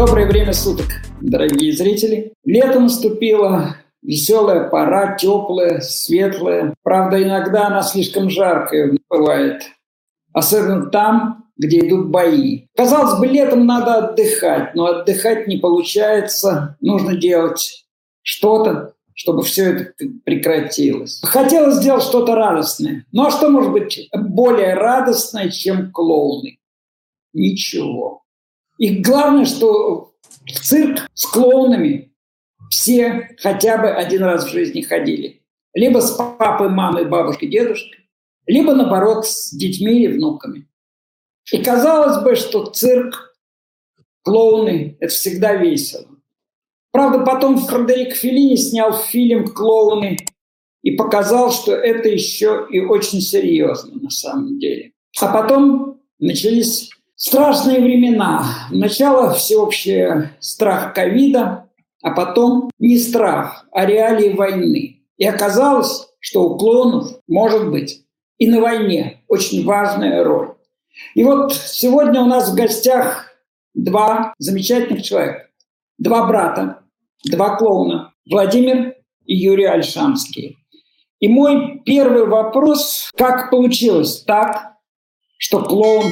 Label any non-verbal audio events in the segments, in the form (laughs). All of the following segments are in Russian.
Доброе время суток, дорогие зрители. Лето наступило, веселая пора, теплая, светлая. Правда, иногда она слишком жаркая бывает. Особенно там, где идут бои. Казалось бы, летом надо отдыхать, но отдыхать не получается. Нужно делать что-то, чтобы все это прекратилось. Хотелось сделать что-то радостное. Ну а что может быть более радостное, чем клоуны? Ничего. И главное, что в цирк с клоунами все хотя бы один раз в жизни ходили. Либо с папой, мамой, бабушкой, дедушкой, либо, наоборот, с детьми и внуками. И казалось бы, что цирк, клоуны – это всегда весело. Правда, потом Фредерик Феллини снял фильм «Клоуны» и показал, что это еще и очень серьезно на самом деле. А потом начались страшные времена. Начало всеобщий страх ковида, а потом не страх, а реалии войны. И оказалось, что у клоунов может быть и на войне очень важная роль. И вот сегодня у нас в гостях два замечательных человека. Два брата, два клоуна. Владимир и Юрий Альшанский. И мой первый вопрос, как получилось так, что клоун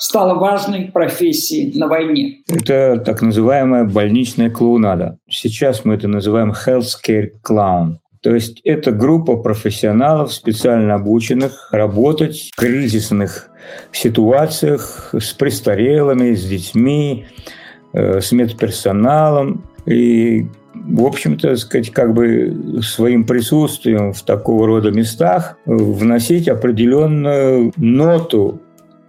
стала важной профессией на войне. Это так называемая больничная клоунада. Сейчас мы это называем healthcare clown. То есть это группа профессионалов, специально обученных работать в кризисных ситуациях с престарелыми, с детьми, э, с медперсоналом. И, в общем-то, сказать, как бы своим присутствием в такого рода местах вносить определенную ноту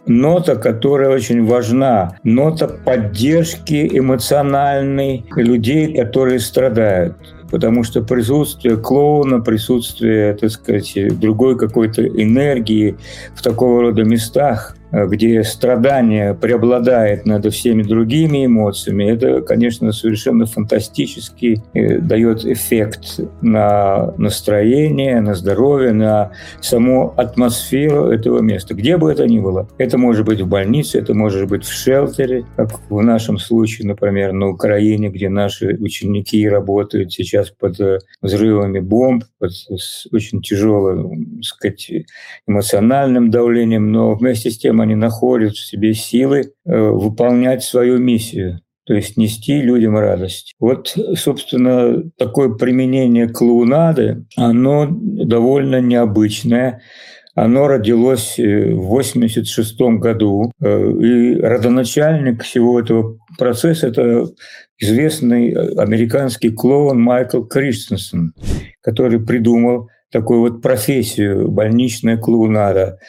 нота, которая очень важна, нота поддержки эмоциональной людей, которые страдают. Потому что присутствие клоуна, присутствие, так сказать, другой какой-то энергии в такого рода местах, где страдание преобладает над всеми другими эмоциями, это, конечно, совершенно фантастически э, дает эффект на настроение, на здоровье, на саму атмосферу этого места, где бы это ни было. Это может быть в больнице, это может быть в шелтере, как в нашем случае, например, на Украине, где наши ученики работают сейчас под э, взрывами бомб, под очень тяжелым, так сказать, эмоциональным давлением, но вместе с тем они находят в себе силы э, выполнять свою миссию то есть нести людям радость. Вот, собственно, такое применение клоунады, оно довольно необычное. Оно родилось э, в 1986 году, э, и родоначальник всего этого процесса – это известный американский клоун Майкл Кристенсен, который придумал такую вот профессию больничная клоунада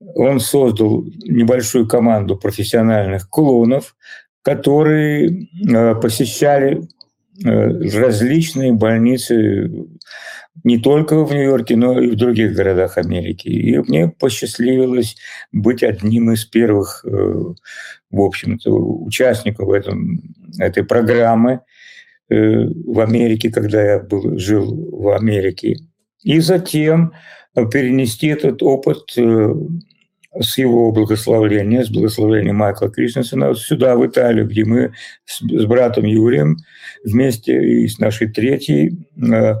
он создал небольшую команду профессиональных клоунов, которые э, посещали э, различные больницы не только в Нью-Йорке, но и в других городах Америки. И мне посчастливилось быть одним из первых, э, в общем-то, участников этом, этой программы в Америке, когда я был, жил в Америке. И затем перенести этот опыт с его благословения, с благословения Майкла Кришнсона сюда, в Италию, где мы с, с братом Юрием вместе и с нашей третьей э,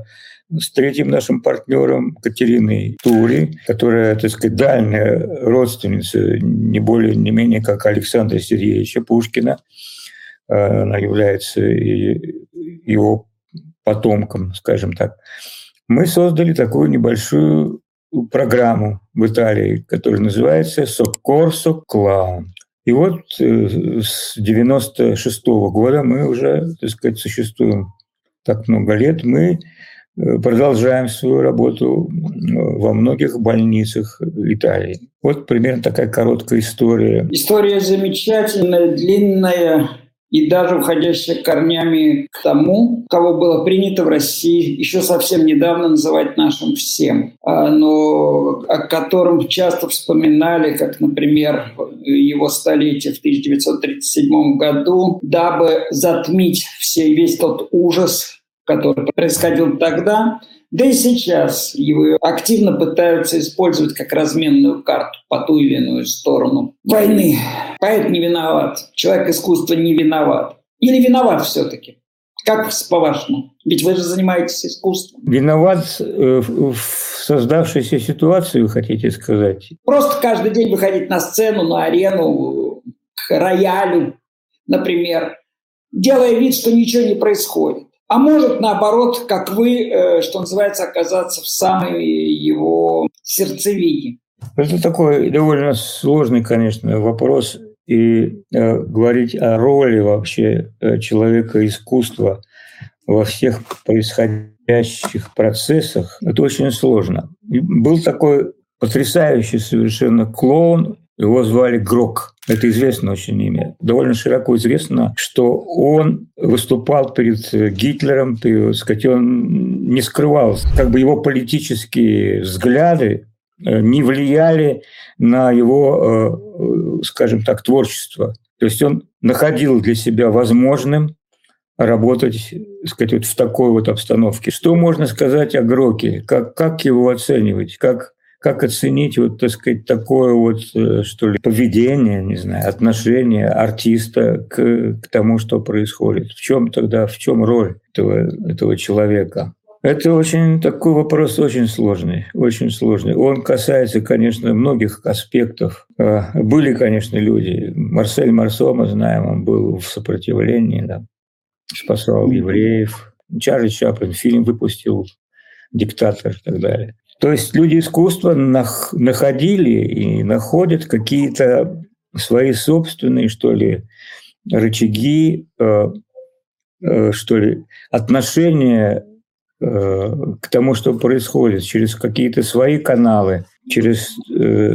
с третьим нашим партнером Катериной Тури, которая, так сказать, дальняя родственница, не более, не менее, как Александра Сергеевича Пушкина. Э, она является его потомком, скажем так. Мы создали такую небольшую программу в Италии, которая называется «Соккорсо Клаун». И вот э, с 96 -го года мы уже, так сказать, существуем так много лет. Мы э, продолжаем свою работу во многих больницах Италии. Вот примерно такая короткая история. История замечательная, длинная и даже уходящая корнями к тому, кого было принято в России еще совсем недавно называть нашим всем, а, но о котором часто вспоминали, как, например, его столетие в 1937 году, дабы затмить все, весь тот ужас, который происходил тогда, да и сейчас его активно пытаются использовать как разменную карту по ту или иную сторону войны. Поэт не виноват, человек искусства не виноват. Или виноват все-таки? Как по-вашему? Ведь вы же занимаетесь искусством. Виноват э, в создавшейся ситуации, вы хотите сказать? Просто каждый день выходить на сцену, на арену, к роялю, например, делая вид, что ничего не происходит. А может, наоборот, как вы, э, что называется, оказаться в самой его сердцевине. Это такой довольно сложный, конечно, вопрос. И э, говорить о роли вообще э, человека искусства во всех происходящих процессах, это очень сложно. И был такой потрясающий совершенно клоун его звали Грок. Это известное очень имя. Довольно широко известно, что он выступал перед Гитлером, ты, сказать, он не скрывал, как бы его политические взгляды э, не влияли на его, э, скажем так, творчество. То есть он находил для себя возможным работать сказать, вот в такой вот обстановке. Что можно сказать о Гроке? Как, как его оценивать? Как как оценить вот, так сказать, такое вот, э, что ли, поведение, не знаю, отношение артиста к, к тому, что происходит? В чем тогда, в чем роль этого, этого человека? Это очень такой вопрос очень сложный, очень сложный. Он касается, конечно, многих аспектов. А, были, конечно, люди. Марсель Марсо, мы знаем, он был в сопротивлении, да, спасал евреев. Чарли Чаплин фильм выпустил «Диктатор» и так далее. То есть люди искусства находили и находят какие-то свои собственные, что ли, рычаги, э, э, что ли, отношения э, к тому, что происходит, через какие-то свои каналы, через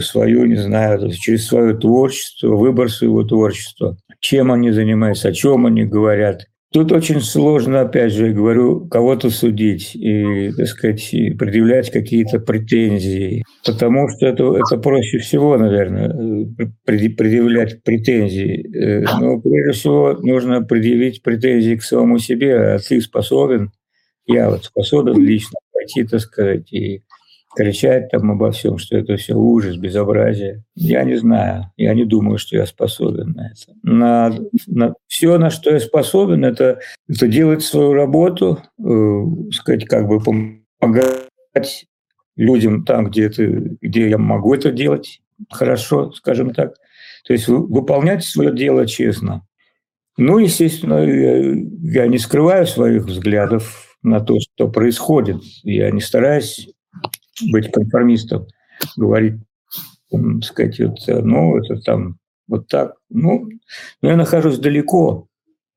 свою, не знаю, через свое творчество, выбор своего творчества, чем они занимаются, о чем они говорят – Тут очень сложно, опять же, говорю, кого-то судить и, так сказать, предъявлять какие-то претензии, потому что это, это проще всего, наверное, предъявлять претензии. Э, но прежде всего нужно предъявить претензии к самому себе, а ты способен, я вот способен лично пойти, так сказать, и кричать там обо всем, что это все ужас, безобразие. Я не знаю, я не думаю, что я способен на это. На, на, все, на что я способен, это, это делать свою работу, э, сказать, как бы помогать людям там, где, это, где я могу это делать хорошо, скажем так. То есть выполнять свое дело честно. Ну, естественно, я, я не скрываю своих взглядов на то, что происходит. Я не стараюсь быть конформистом, говорить, сказать, вот, ну, это там вот так. Ну, но я нахожусь далеко,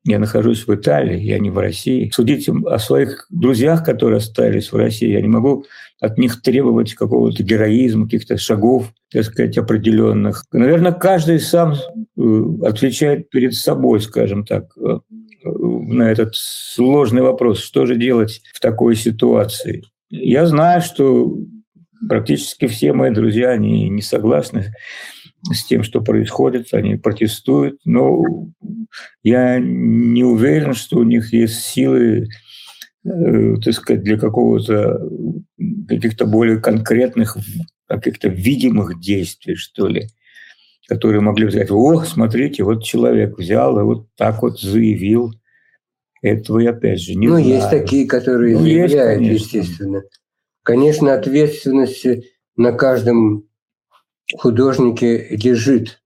я нахожусь в Италии, я не в России. Судить о своих друзьях, которые остались в России, я не могу от них требовать какого-то героизма, каких-то шагов, так сказать, определенных. Наверное, каждый сам э, отвечает перед собой, скажем так, э, на этот сложный вопрос, что же делать в такой ситуации. Я знаю, что практически все мои друзья, они не согласны с тем, что происходит, они протестуют, но я не уверен, что у них есть силы, э, так сказать, для какого-то каких-то более конкретных, каких-то видимых действий, что ли, которые могли сказать, о, смотрите, вот человек взял и вот так вот заявил, этого опять же не ну, знаю. Ну, есть такие, которые ну, заявляют, есть, естественно. Конечно, ответственность на каждом художнике лежит,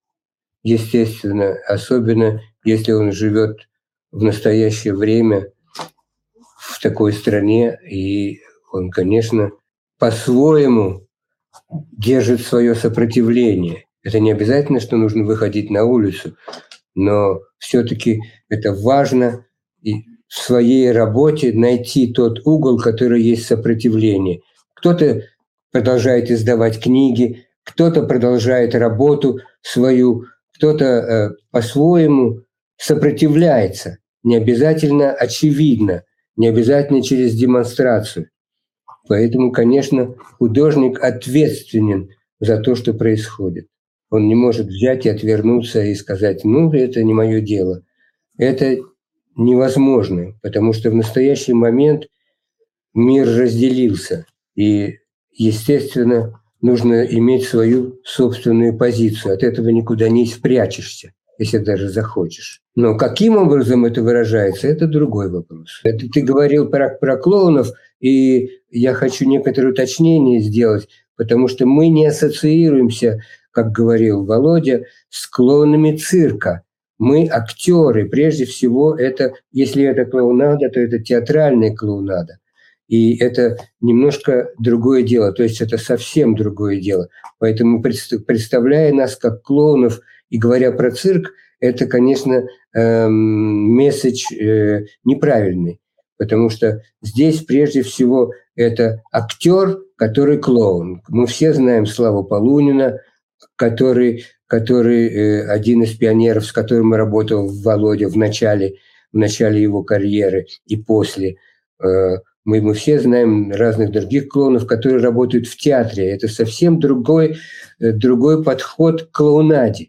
естественно, особенно если он живет в настоящее время в такой стране, и он, конечно, по-своему держит свое сопротивление. Это не обязательно, что нужно выходить на улицу, но все-таки это важно в своей работе найти тот угол, который есть сопротивление. Кто-то продолжает издавать книги, кто-то продолжает работу свою, кто-то э, по-своему сопротивляется. Не обязательно очевидно, не обязательно через демонстрацию. Поэтому, конечно, художник ответственен за то, что происходит. Он не может взять и отвернуться и сказать, ну, это не мое дело. Это невозможны, потому что в настоящий момент мир разделился, и, естественно, нужно иметь свою собственную позицию. От этого никуда не спрячешься. если даже захочешь. Но каким образом это выражается, это другой вопрос. Это ты говорил про, про клоунов, и я хочу некоторые уточнения сделать, потому что мы не ассоциируемся, как говорил Володя, с клоунами цирка. Мы актеры. Прежде всего, это, если это клоунада, то это театральная клоунада. И это немножко другое дело, то есть это совсем другое дело. Поэтому представляя нас как клоунов и говоря про цирк, это, конечно, эм, месседж э, неправильный, потому что здесь прежде всего это актер, который клоун. Мы все знаем Славу Полунина, который, который э, один из пионеров, с которым работал Володя в начале, в начале его карьеры и после. Э, мы, мы все знаем разных других клоунов, которые работают в театре. Это совсем другой, э, другой подход к клоунаде.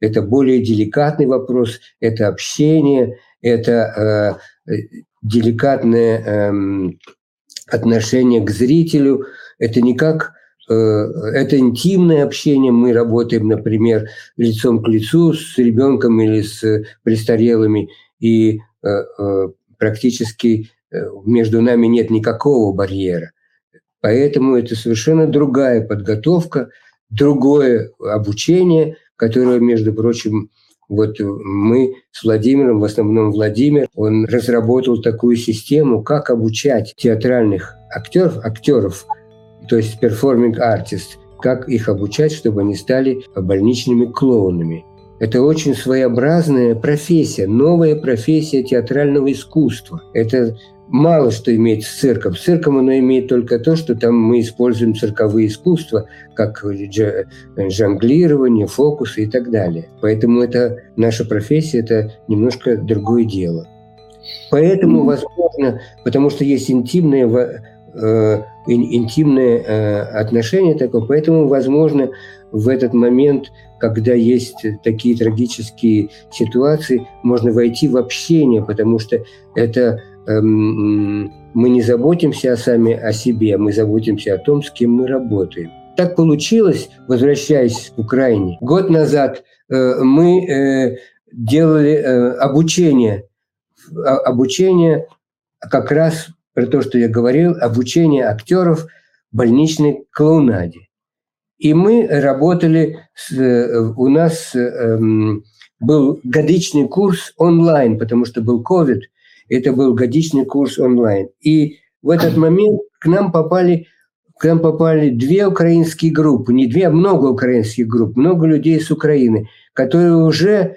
Это более деликатный вопрос, это общение, это э, деликатное э, отношение к зрителю. Это не как это интимное общение. Мы работаем, например, лицом к лицу с ребенком или с престарелыми, и э, э, практически Э, между нами нет никакого барьера. Поэтому это совершенно другая подготовка, другое обучение, которое, между прочим, вот мы с Владимиром, в основном Владимир, он разработал такую систему, как обучать театральных актеров, актеров, то есть performing artists, как их обучать, чтобы они стали больничными клоунами. Это очень своеобразная профессия, новая профессия театрального искусства. Это мало что имеет с цирком. С цирком оно имеет только то, что там мы используем цирковые искусства, как жонглирование, фокусы и так далее. Поэтому это наша профессия – это немножко другое дело. Поэтому, возможно, потому что есть интимное, э, интимное э, отношение такое, поэтому, возможно, в этот момент, когда есть такие трагические ситуации, можно войти в общение, потому что это Эм, мы не заботимся сами о себе, мы заботимся о том, с кем мы работаем. Так получилось, возвращаясь к Украине. Год назад э, мы э, делали э, обучение, а, обучение как раз про то, что я говорил, обучение актеров больничной клоунаде. И мы работали, с, у нас эм, был годичный курс онлайн, потому что был ковид – это был годичный курс онлайн. И в этот (clears throat) момент к нам попали к нам попали две украинские группы, не две, а много украинских групп, много людей с Украины, которые уже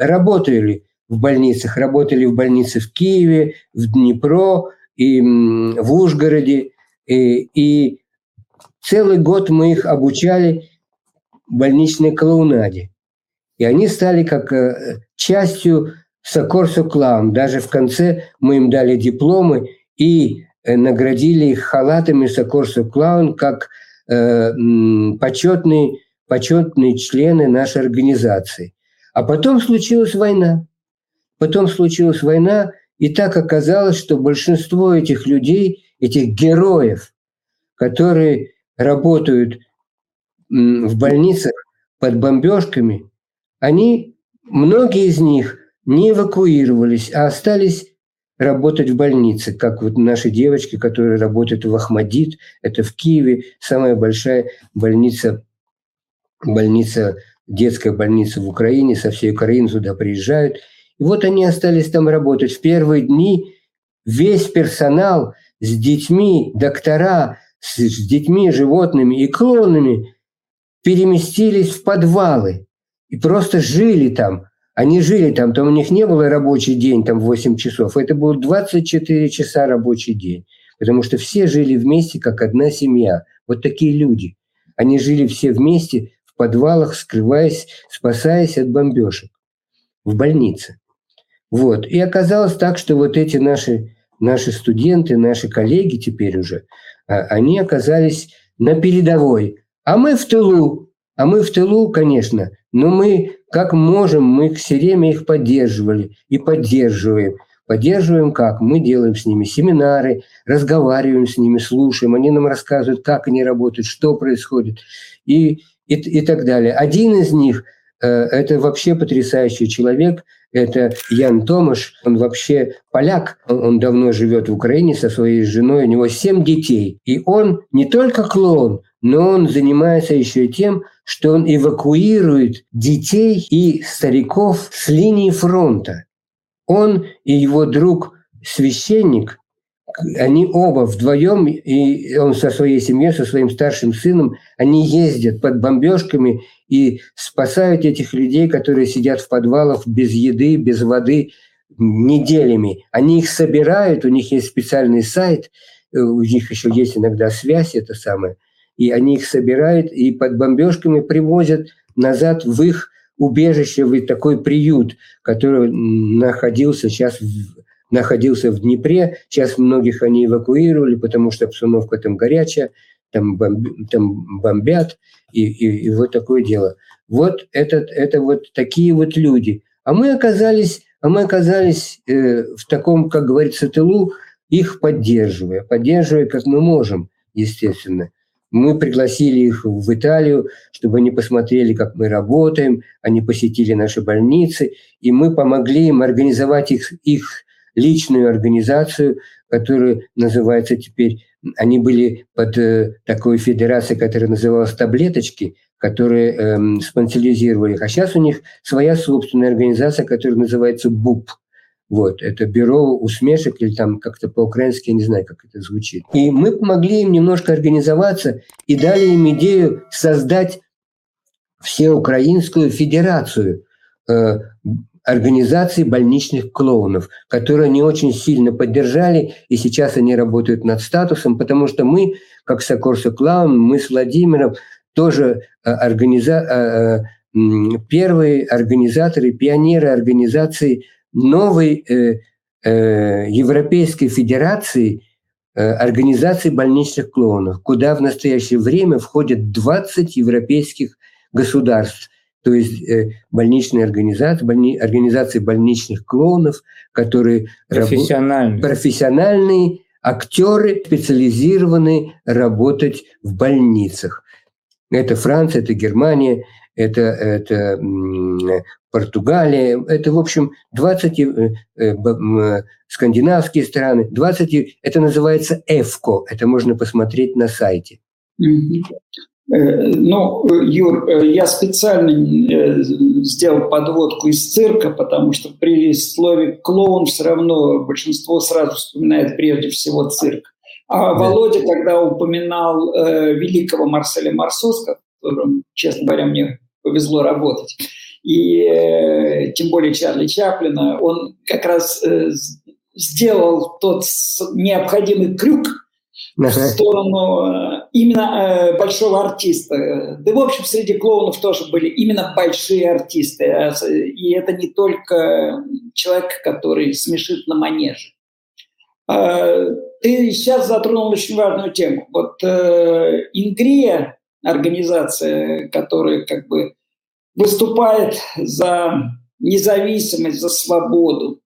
работали в больницах, работали в больнице в Киеве, в Днепро и в Ужгороде. И, и целый год мы их обучали больничной клоунаде. И они стали как э, частью Сокорсу Клаун. Даже в конце мы им дали дипломы и э, наградили их халатами Сокорсу Клаун как э, почетные, почетные члены нашей организации. А потом случилась война. Потом случилась война, и так оказалось, что большинство этих людей, этих героев, которые работают в больницах под бомбежками, они, многие из них не эвакуировались, а остались работать в больнице, как вот наши девочки, которые работают в Ахмадит, это в Киеве, самая большая больница, больница, детская больница в Украине, со всей Украины туда приезжают. И вот они остались там работать. В первые дни весь персонал с детьми, доктора, с, с детьми, животными и клонами переместились в подвалы и просто жили там. Они жили там, там у них не было рабочий день, там 8 часов. Это был 24 часа рабочий день. Потому что все жили вместе, как одна семья. Вот такие люди. Они жили все вместе в подвалах, скрываясь, спасаясь от бомбежек в больнице. Вот. И оказалось так, что вот эти наши, наши студенты, наши коллеги теперь уже, а, они оказались на передовой. А мы в тылу. А мы в тылу, конечно, но мы как можем, мы все время их поддерживали и поддерживаем. Поддерживаем как? Мы делаем с ними семинары, разговариваем с ними, слушаем, они нам рассказывают, как они работают, что происходит и, и, и так далее. Один из них это вообще потрясающий человек. Это Ян Томаш, он вообще поляк, он давно живет в Украине со своей женой, у него семь детей. И он не только клоун, но он занимается еще тем, что он эвакуирует детей и стариков с линии фронта. Он и его друг священник, они оба вдвоем, и он со своей семьей, со своим старшим сыном, они ездят под бомбежками и спасают этих людей, которые сидят в подвалах без еды, без воды неделями. Они их собирают, у них есть специальный сайт, э, у них еще есть иногда связь, это самое, и они их собирают и под бомбежками привозят назад в их убежище, в такой приют, который находился сейчас в, находился в Днепре. Сейчас многих они эвакуировали, потому что обстановка там горячая, там, бомб, там бомбят, и, и, и вот такое дело. Вот это, это вот такие вот люди. А мы оказались, а мы оказались э, в таком, как говорится, тылу, их поддерживая, поддерживая, как мы можем, естественно. Мы пригласили их в Италию, чтобы они посмотрели, как мы работаем, они посетили наши больницы, и мы помогли им организовать их, их личную организацию, которая называется теперь, они были под э, такой федерацией, которая называлась «Таблеточки», которые эм, спонсоризировали их. А сейчас у них своя собственная организация, которая называется БУП. Вот, это бюро усмешек или там как-то по-украински, я не знаю, как это звучит. И мы помогли им немножко организоваться и дали им идею создать всеукраинскую федерацию э, организации больничных клоунов, которые они очень сильно поддержали, и сейчас они работают над статусом, потому что мы, как Сокорса Клаун, мы с Владимиром тоже э, организа... Э, первые организаторы, пионеры организации новой э, э, Европейской Федерации э, организации больничных клоунов, куда в настоящее время входят 20 европейских государств – то есть э, больничные организации, больни, организации больничных клоунов, которые профессиональные, рабо- профессиональные. актеры, специализированные работать в больницах. Это Франция, это Германия, это, это Португалия, это, в общем, 20 э, э, скандинавские страны, 20, это называется ЭФКО, это можно посмотреть на сайте. Ну, Юр, э, я специально э, сделал подводку из цирка, потому что при слове «клоун» все равно большинство сразу вспоминает прежде всего цирк. А да. Володя, когда упоминал э, великого Марселя Марсо, с которым, честно говоря, мне повезло работать, и э, тем более Чарли Чаплина, он как раз э, сделал тот необходимый крюк в сторону именно э, большого артиста. Да, в общем, среди клоунов тоже были именно большие артисты. А и это не только человек, который смешит на манеже. А, ты сейчас затронул очень важную тему. Вот э, Ингрия, организация, которая как бы выступает за независимость, за свободу,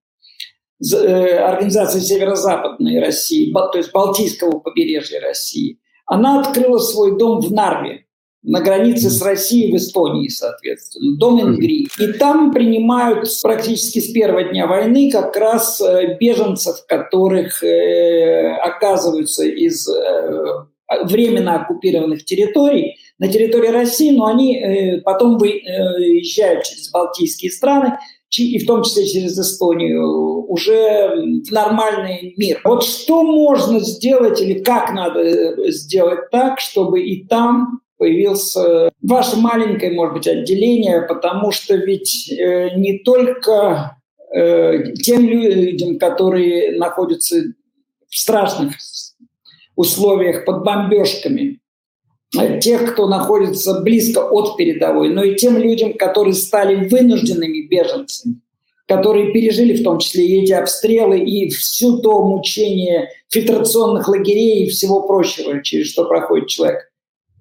э, организация Северо-Западной России, то есть Балтийского побережья России, она открыла свой дом в Нарве, на границе с Россией в Эстонии, соответственно, дом Ингри. И там принимают практически с первого дня войны как раз э, беженцев, которых э, оказываются из э, временно оккупированных территорий на территории России, но они э, потом выезжают через Балтийские страны, и в том числе через Эстонию, уже в нормальный мир. Вот что можно сделать или как надо э, сделать так, чтобы и там появился ваше маленькое, может быть, отделение, потому что ведь э, не только э, тем людям, которые находятся в страшных условиях под бомбежками, тех, кто находится близко от передовой, но и тем людям, которые стали вынужденными беженцами, которые пережили в том числе и эти обстрелы, и всю то мучение фильтрационных лагерей и всего прочего, через что проходит человек.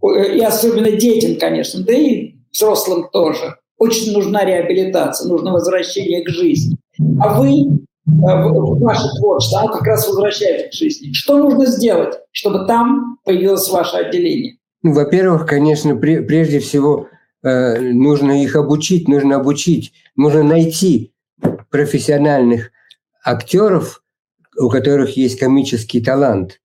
И особенно детям, конечно, да и взрослым тоже. Очень нужна реабилитация, нужно возвращение к жизни. А вы, э, ваше творчество, оно как раз возвращает к жизни. Что нужно сделать, чтобы там появилось ваше отделение? Ну, во-первых, конечно, прежде всего э, нужно их обучить, нужно обучить, нужно найти профессиональных актеров, у которых есть комический талант,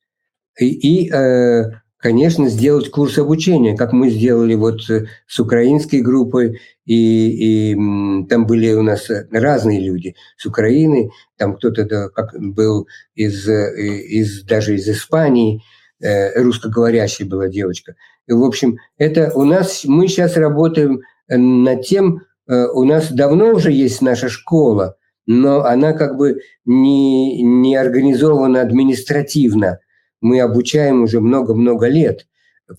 и, и э, конечно, сделать курс обучения, как мы сделали вот э, с украинской группой, и, и там были у нас разные люди с Украины, там кто-то да, как был из, из даже из Испании, э, русскоговорящая была девочка. И, в общем, это у нас, мы сейчас работаем над тем, у нас давно уже есть наша школа, но она как бы не, не организована административно – мы обучаем уже много-много лет.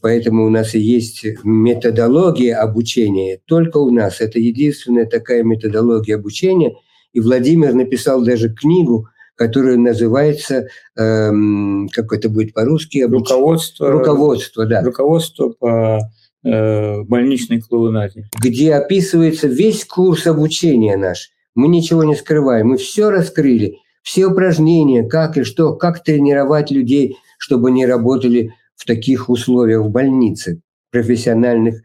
Поэтому у нас и есть методология обучения. Только у нас. Это единственная такая методология обучения. И Владимир написал даже книгу, которая называется, эм, как это будет по-русски? Руководство. Руководство, да. Руководство по э, больничной клоунаде. Где описывается весь курс обучения наш. Мы ничего не скрываем, мы все раскрыли, все упражнения, как и что, как тренировать людей чтобы они работали в таких условиях в больнице профессиональных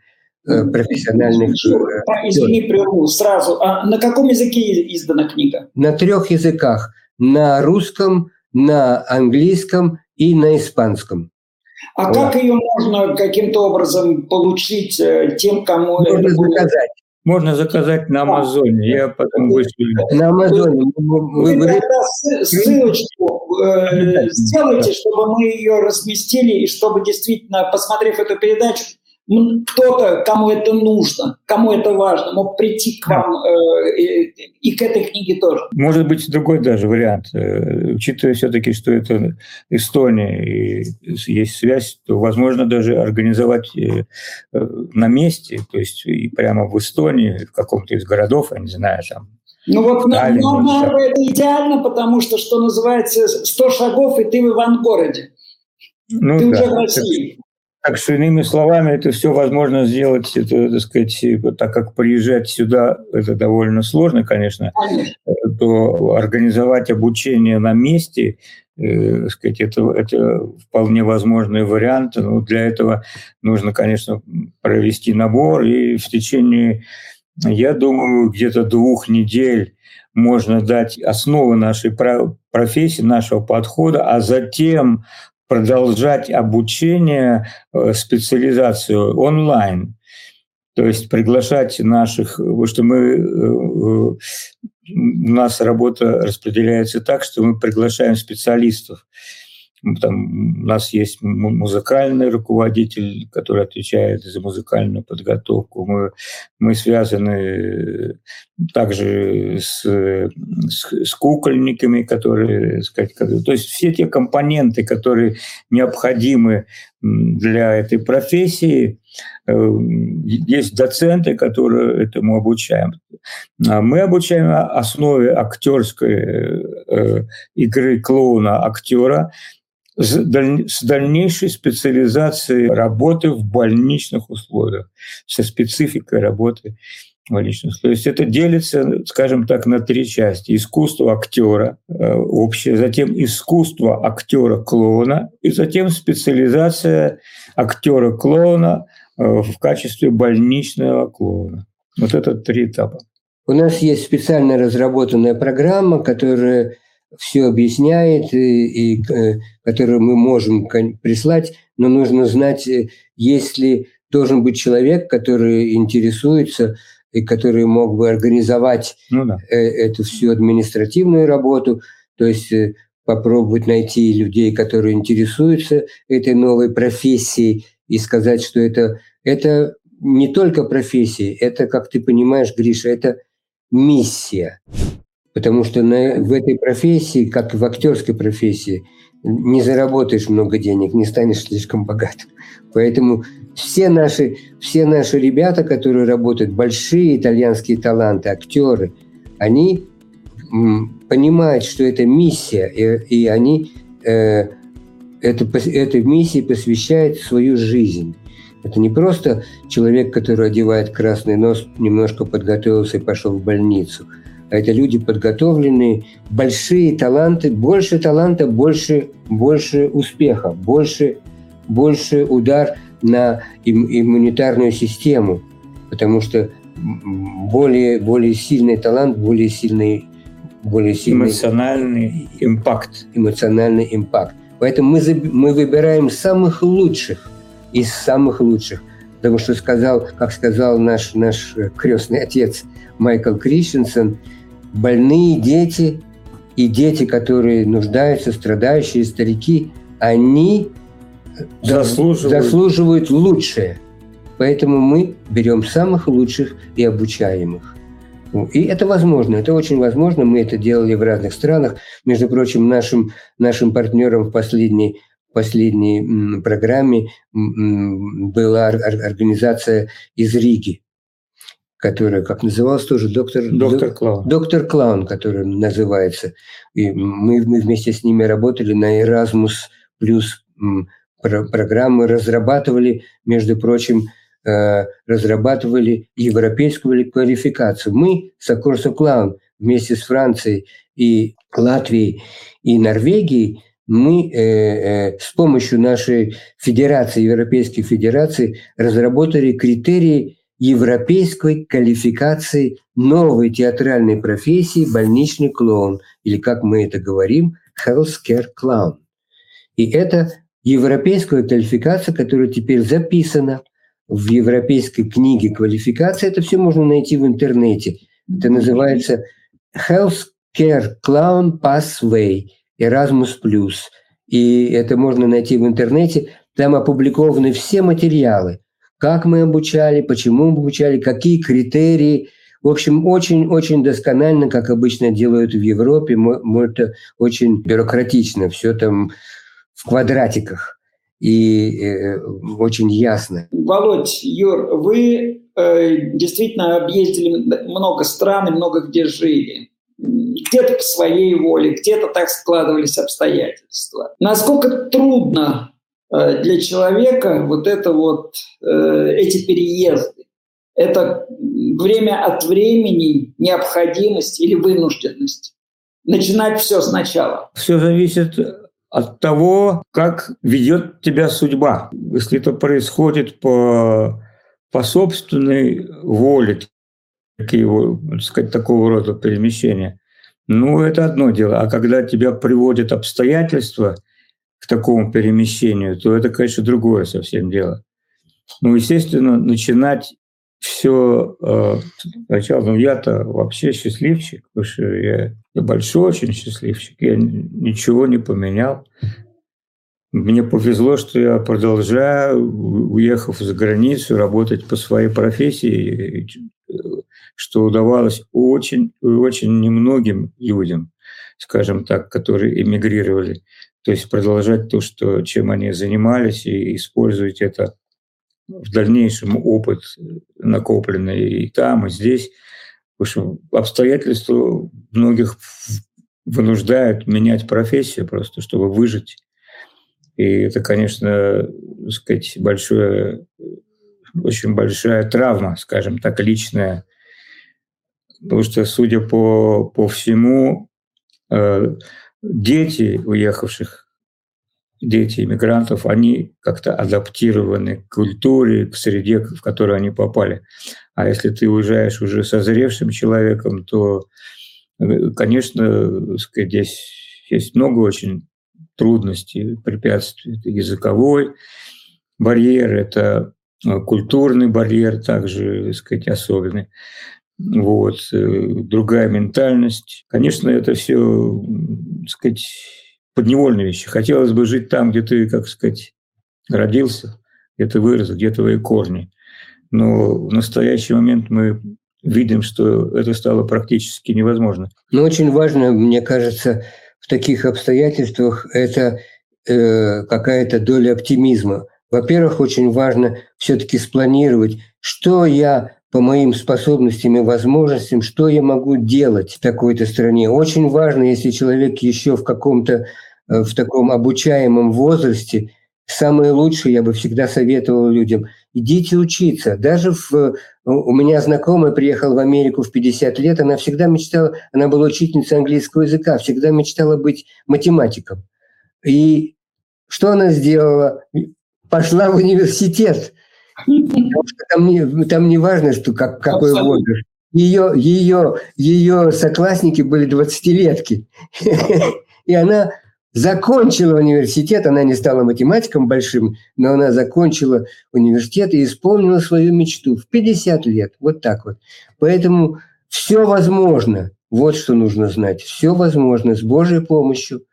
э, профессиональных. Э, извини, прерву сразу. А на каком языке издана книга? На трех языках: на русском, на английском и на испанском. А вот. как ее можно каким-то образом получить э, тем, кому можно это заказать? Можно заказать на Амазоне. Я потом вышлю. На Амазоне. Вы, вы тогда ссылочку э, сделайте, чтобы мы ее разместили, и чтобы действительно, посмотрев эту передачу, кто-то, кому это нужно, кому это важно, мог прийти к вам э, и, к этой книге тоже. Может быть, другой даже вариант. Э, учитывая все-таки, что это Эстония и есть связь, то возможно даже организовать э, на месте, то есть и прямо в Эстонии, в каком-то из городов, я не знаю, там ну вот, Далее, ну, ну, это идеально, потому что, что называется, 100 шагов, и ты в Ивангороде. Ну, ты да. уже в России. Так что, иными словами, это все возможно сделать, это, так сказать, так как приезжать сюда, это довольно сложно, конечно, конечно. то организовать обучение на месте, э, сказать, это, это вполне возможный вариант. Но для этого нужно, конечно, провести набор, и в течение, я думаю, где-то двух недель можно дать основы нашей профессии, нашего подхода, а затем продолжать обучение, э, специализацию онлайн. То есть приглашать наших, потому что мы, э, э, у нас работа распределяется так, что мы приглашаем специалистов. Там у нас есть музыкальный руководитель, который отвечает за музыкальную подготовку. Мы, мы связаны также с, с, с кукольниками, которые, сказать, то есть все те компоненты, которые необходимы для этой профессии, э, есть доценты, которые этому обучаем. А мы обучаем основе актерской э, игры клоуна актера, с дальнейшей специализацией работы в больничных условиях, со спецификой работы в больничных условиях. То есть это делится, скажем так, на три части. Искусство актера э, общее, затем искусство актера-клоуна, и затем специализация актера-клоуна э, в качестве больничного клоуна. Вот это три этапа. У нас есть специально разработанная программа, которая все объясняет и, и э, которую мы можем прислать, но нужно знать, э, если должен быть человек, который интересуется и который мог бы организовать ну, да. Э, эту всю административную работу, то есть попробовать найти людей, которые интересуются этой новой профессией и сказать, что это, это не только профессия, это, как ты понимаешь, Гриша, это миссия. Потому что на, в этой профессии, как и в актерской профессии, не заработаешь много денег, не станешь слишком богатым. Поэтому все наши, все наши ребята, которые работают, большие итальянские таланты, актеры, они понимают, что это миссия, и, и они э, это, этой миссии посвящают свою жизнь. Это не просто человек, который одевает красный нос, немножко подготовился и пошел в больницу – это люди подготовленные, большие таланты, больше таланта, больше, больше успеха, больше, больше удар на им, иммунитарную систему. потому что более, более сильный талант, более сильный, более сильный эмоциональный импакт. Эмоциональный импакт. Поэтому мы, мы выбираем самых лучших из самых лучших. Потому что сказал, как сказал наш, наш крестный отец Майкл Кришенсон, больные дети и дети, которые нуждаются, страдающие, старики, они заслуживают, заслуживают лучшее. Поэтому мы берем самых лучших и обучаем их. И это возможно, это очень возможно. Мы это делали в разных странах. Между прочим, нашим, нашим партнером в последней, последней программе была организация из Риги, которая, как называлась тоже, доктор, доктор Клаун. Доктор Клаун, который называется. И мы, мы вместе с ними работали на Erasmus плюс программы, разрабатывали, между прочим, Э, разрабатывали европейскую квалификацию. Мы, Сокурсо Клаун, вместе с Францией и Латвией и Норвегией, мы э, э, с помощью нашей федерации, Европейской Федерации, разработали критерии европейской квалификации новой театральной профессии больничный клоун, или, как мы это говорим, healthcare clown. И это европейская квалификация, которая теперь записана в европейской книге квалификации. Это все можно найти в интернете. Это называется Healthcare Clown Pathway Erasmus+. И это можно найти в интернете. Там опубликованы все материалы. Как мы обучали, почему мы обучали, какие критерии. В общем, очень-очень досконально, как обычно делают в Европе. Это очень бюрократично. Все там в квадратиках и э, очень ясно. Володь, Юр, вы э, действительно объездили много стран и много где жили. Где-то по своей воле, где-то так складывались обстоятельства. Насколько трудно для человека вот это вот, э, эти переезды? Это время от времени необходимость или вынужденность? Начинать все сначала. Все зависит от того, как ведет тебя судьба. Если это происходит по, по собственной воле, такие, так сказать, такого рода перемещения, ну, это одно дело. А когда тебя приводят обстоятельства к такому перемещению, то это, конечно, другое совсем дело. Ну, естественно, начинать все э, сначала, ну я-то вообще счастливчик, потому что я, я большой очень счастливчик, я ничего не поменял. Мне повезло, что я продолжаю, уехав за границу, работать по своей профессии, что удавалось очень, очень немногим людям, скажем так, которые эмигрировали. То есть продолжать то, что, чем они занимались, и использовать это в дальнейшем опыт накопленный и там, и здесь. В общем, обстоятельства многих вынуждают менять профессию просто, чтобы выжить. И это, конечно, так сказать, большое, очень большая травма, скажем так, личная. Потому что, судя по, по всему, э, дети уехавших дети иммигрантов, они как-то адаптированы к культуре, к среде, в которую они попали. А если ты уезжаешь уже созревшим человеком, то, э, конечно, здесь есть много очень трудностей, препятствий. Это языковой барьер, это э, культурный барьер также, так сказать, особенный. Вот. Э, другая ментальность. Конечно, это все, так сказать, подневольные вещи. Хотелось бы жить там, где ты, как сказать, родился, где ты вырос, где твои корни. Но в настоящий момент мы видим, что это стало практически невозможно. Но очень важно, мне кажется, в таких обстоятельствах это э, какая-то доля оптимизма. Во-первых, очень важно все-таки спланировать, что я по моим способностям и возможностям, что я могу делать в такой-то стране. Очень важно, если человек еще в каком-то э, в таком обучаемом возрасте, самое лучшее я бы всегда советовал людям – идите учиться. Даже в, э, у меня знакомая приехала в Америку в 50 лет, она всегда мечтала, она была учительницей английского языка, всегда мечтала быть математиком. И что она сделала? Пошла в университет – Там не, там не важно, что как, какой возраст. Ее, ее, ее соклассники были 20-летки. (laughs) И она закончила университет, она не стала математиком большим, но она закончила университет и исполнила свою мечту в 50 лет. Вот так вот. Поэтому все возможно. Вот что нужно знать. Все возможно с Божьей помощью.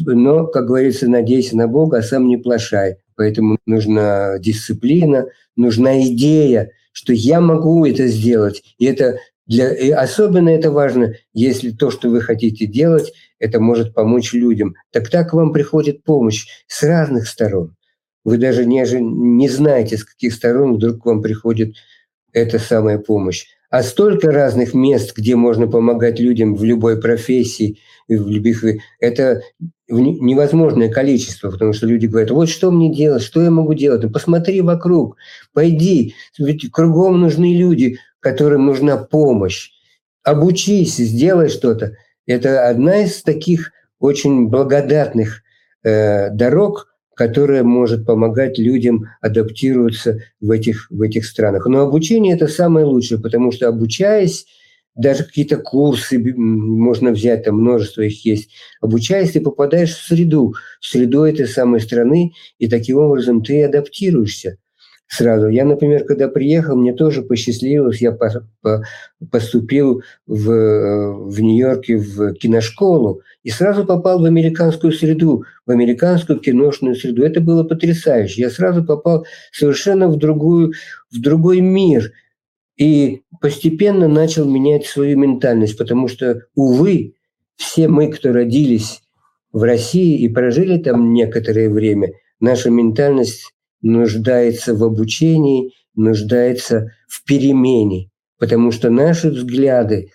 Но, как говорится, надейся на Бога, а сам не плашай. Поэтому нужна дисциплина, нужна идея, что я могу это сделать. И это для, и особенно это важно, если то, что вы хотите делать, это может помочь людям. Тогда к вам приходит помощь с разных сторон. Вы даже не, не знаете, с каких сторон вдруг к вам приходит эта самая помощь. А столько разных мест, где можно помогать людям в любой профессии, в любых... Это невозможное количество, потому что люди говорят, вот что мне делать, что я могу делать? Ну, посмотри вокруг, пойди, ведь кругом нужны люди, которым нужна помощь. Обучись, сделай что-то. Это одна из таких очень благодатных э, дорог, которая может помогать людям адаптироваться в этих, в этих странах. Но обучение – это самое лучшее, потому что обучаясь, даже какие-то курсы можно взять, там множество их есть. Обучаясь, ты попадаешь в среду, в среду этой самой страны, и таким образом ты адаптируешься сразу. Я, например, когда приехал, мне тоже посчастливилось, я по, по, поступил в, в Нью-Йорке в киношколу и сразу попал в американскую среду, в американскую киношную среду. Это было потрясающе. Я сразу попал совершенно в, другую, в другой мир и постепенно начал менять свою ментальность, потому что, увы, все мы, кто родились в России и прожили там некоторое время, наша ментальность нуждается в обучении, нуждается в перемене, потому что наши взгляды,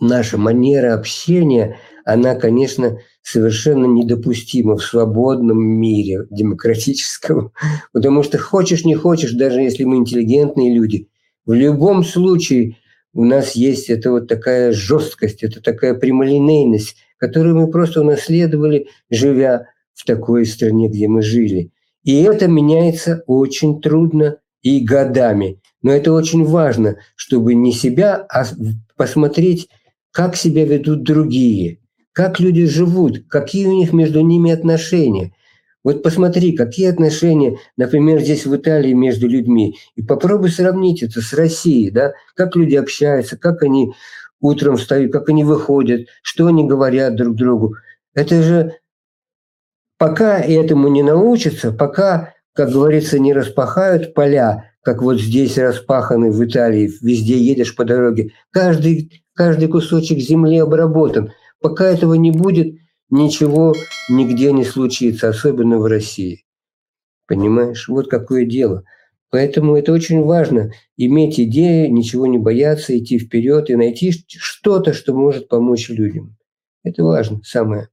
наша манера общения, она, конечно, совершенно недопустима в свободном мире, демократическом. (laughs) Потому что хочешь, не хочешь, даже если мы интеллигентные люди, в любом случае у нас есть это вот такая жесткость, это такая прямолинейность, которую мы просто унаследовали, живя в такой стране, где мы жили. И это меняется очень трудно и годами. Но это очень важно, чтобы не себя, а посмотреть, как себя ведут другие, как люди живут, какие у них между ними отношения. Вот посмотри, какие отношения, например, здесь в Италии между людьми. И попробуй сравнить это с Россией, да, как люди общаются, как они утром встают, как они выходят, что они говорят друг другу. Это же Пока этому не научатся, пока, как говорится, не распахают поля, как вот здесь распаханы в Италии, везде едешь по дороге, каждый, каждый кусочек земли обработан. Пока этого не будет, ничего нигде не случится, особенно в России. Понимаешь? Вот какое дело. Поэтому это очень важно иметь идею, ничего не бояться, идти вперед и найти что-то, что может помочь людям. Это важно, самое.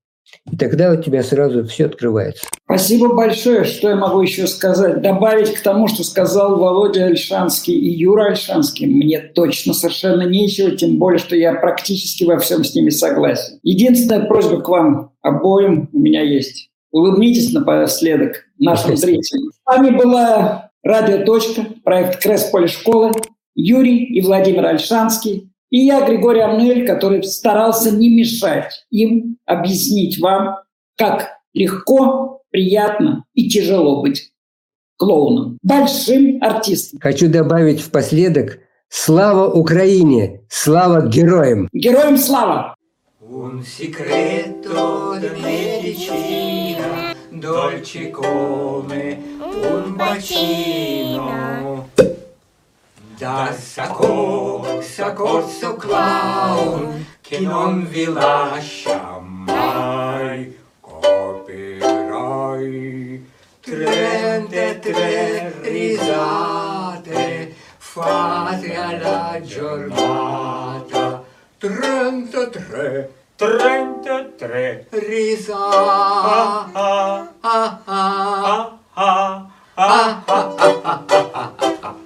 И тогда у тебя сразу все открывается. Спасибо большое. Что я могу еще сказать? Добавить к тому, что сказал Володя Альшанский и Юра Альшанский, мне точно совершенно нечего, тем более, что я практически во всем с ними согласен. Единственная просьба к вам обоим у меня есть. Улыбнитесь напоследок нашим зрителям. С вами была «Радио. Точка», проект «Кресс Поле школы», Юрий и Владимир Альшанский. И я, Григорий Амнуэль, который старался не мешать им объяснить вам, как легко, приятно и тяжело быть клоуном, большим артистом. Хочу добавить впоследок «Слава Украине! Слава героям!» Героям слава! Un segreto da medicina, dolce come un bacino. Da sacco, saccorso clown, che non vi lascia mai, copirai. trentatré risate fate alla giornata. 33 33 risate. Ah, ah, ah, ah, ah, ah, ah, ah, ah, ah, ah. ah.